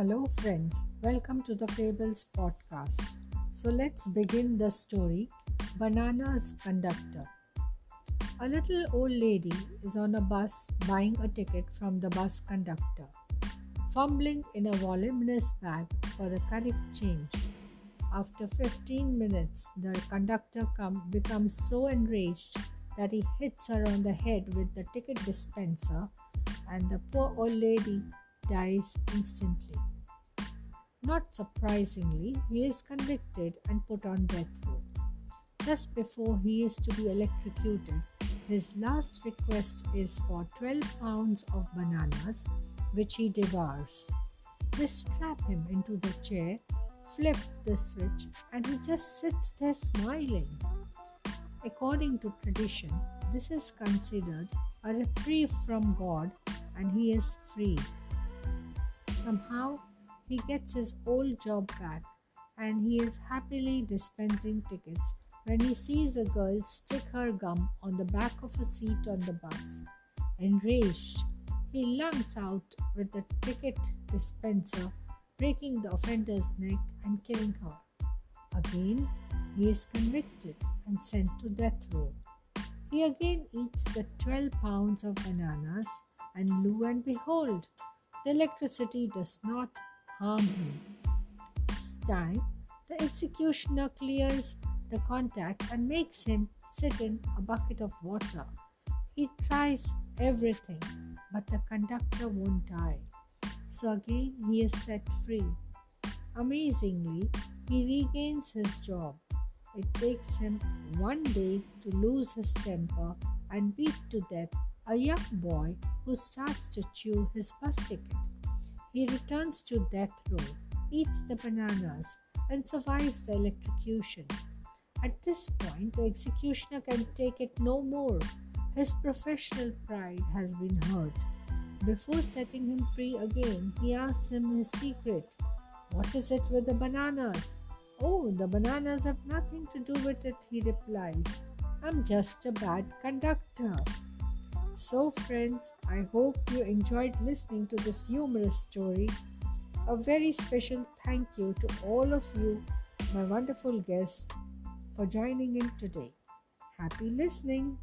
Hello, friends. Welcome to the Fables podcast. So, let's begin the story Banana's Conductor. A little old lady is on a bus buying a ticket from the bus conductor, fumbling in a voluminous bag for the correct change. After 15 minutes, the conductor come, becomes so enraged that he hits her on the head with the ticket dispenser, and the poor old lady dies instantly. Not surprisingly, he is convicted and put on death row. Just before he is to be electrocuted, his last request is for 12 pounds of bananas, which he devours. They strap him into the chair, flip the switch, and he just sits there smiling. According to tradition, this is considered a reprieve from God and he is freed. Somehow, he gets his old job back and he is happily dispensing tickets when he sees a girl stick her gum on the back of a seat on the bus. Enraged, he lunges out with the ticket dispenser, breaking the offender's neck and killing her. Again, he is convicted and sent to death row. He again eats the 12 pounds of bananas, and lo and behold, the electricity does not This time, the executioner clears the contact and makes him sit in a bucket of water. He tries everything, but the conductor won't die. So again, he is set free. Amazingly, he regains his job. It takes him one day to lose his temper and beat to death a young boy who starts to chew his bus ticket. He returns to death row, eats the bananas, and survives the electrocution. At this point, the executioner can take it no more. His professional pride has been hurt. Before setting him free again, he asks him his secret. What is it with the bananas? Oh, the bananas have nothing to do with it, he replies. I'm just a bad conductor. So, friends, I hope you enjoyed listening to this humorous story. A very special thank you to all of you, my wonderful guests, for joining in today. Happy listening!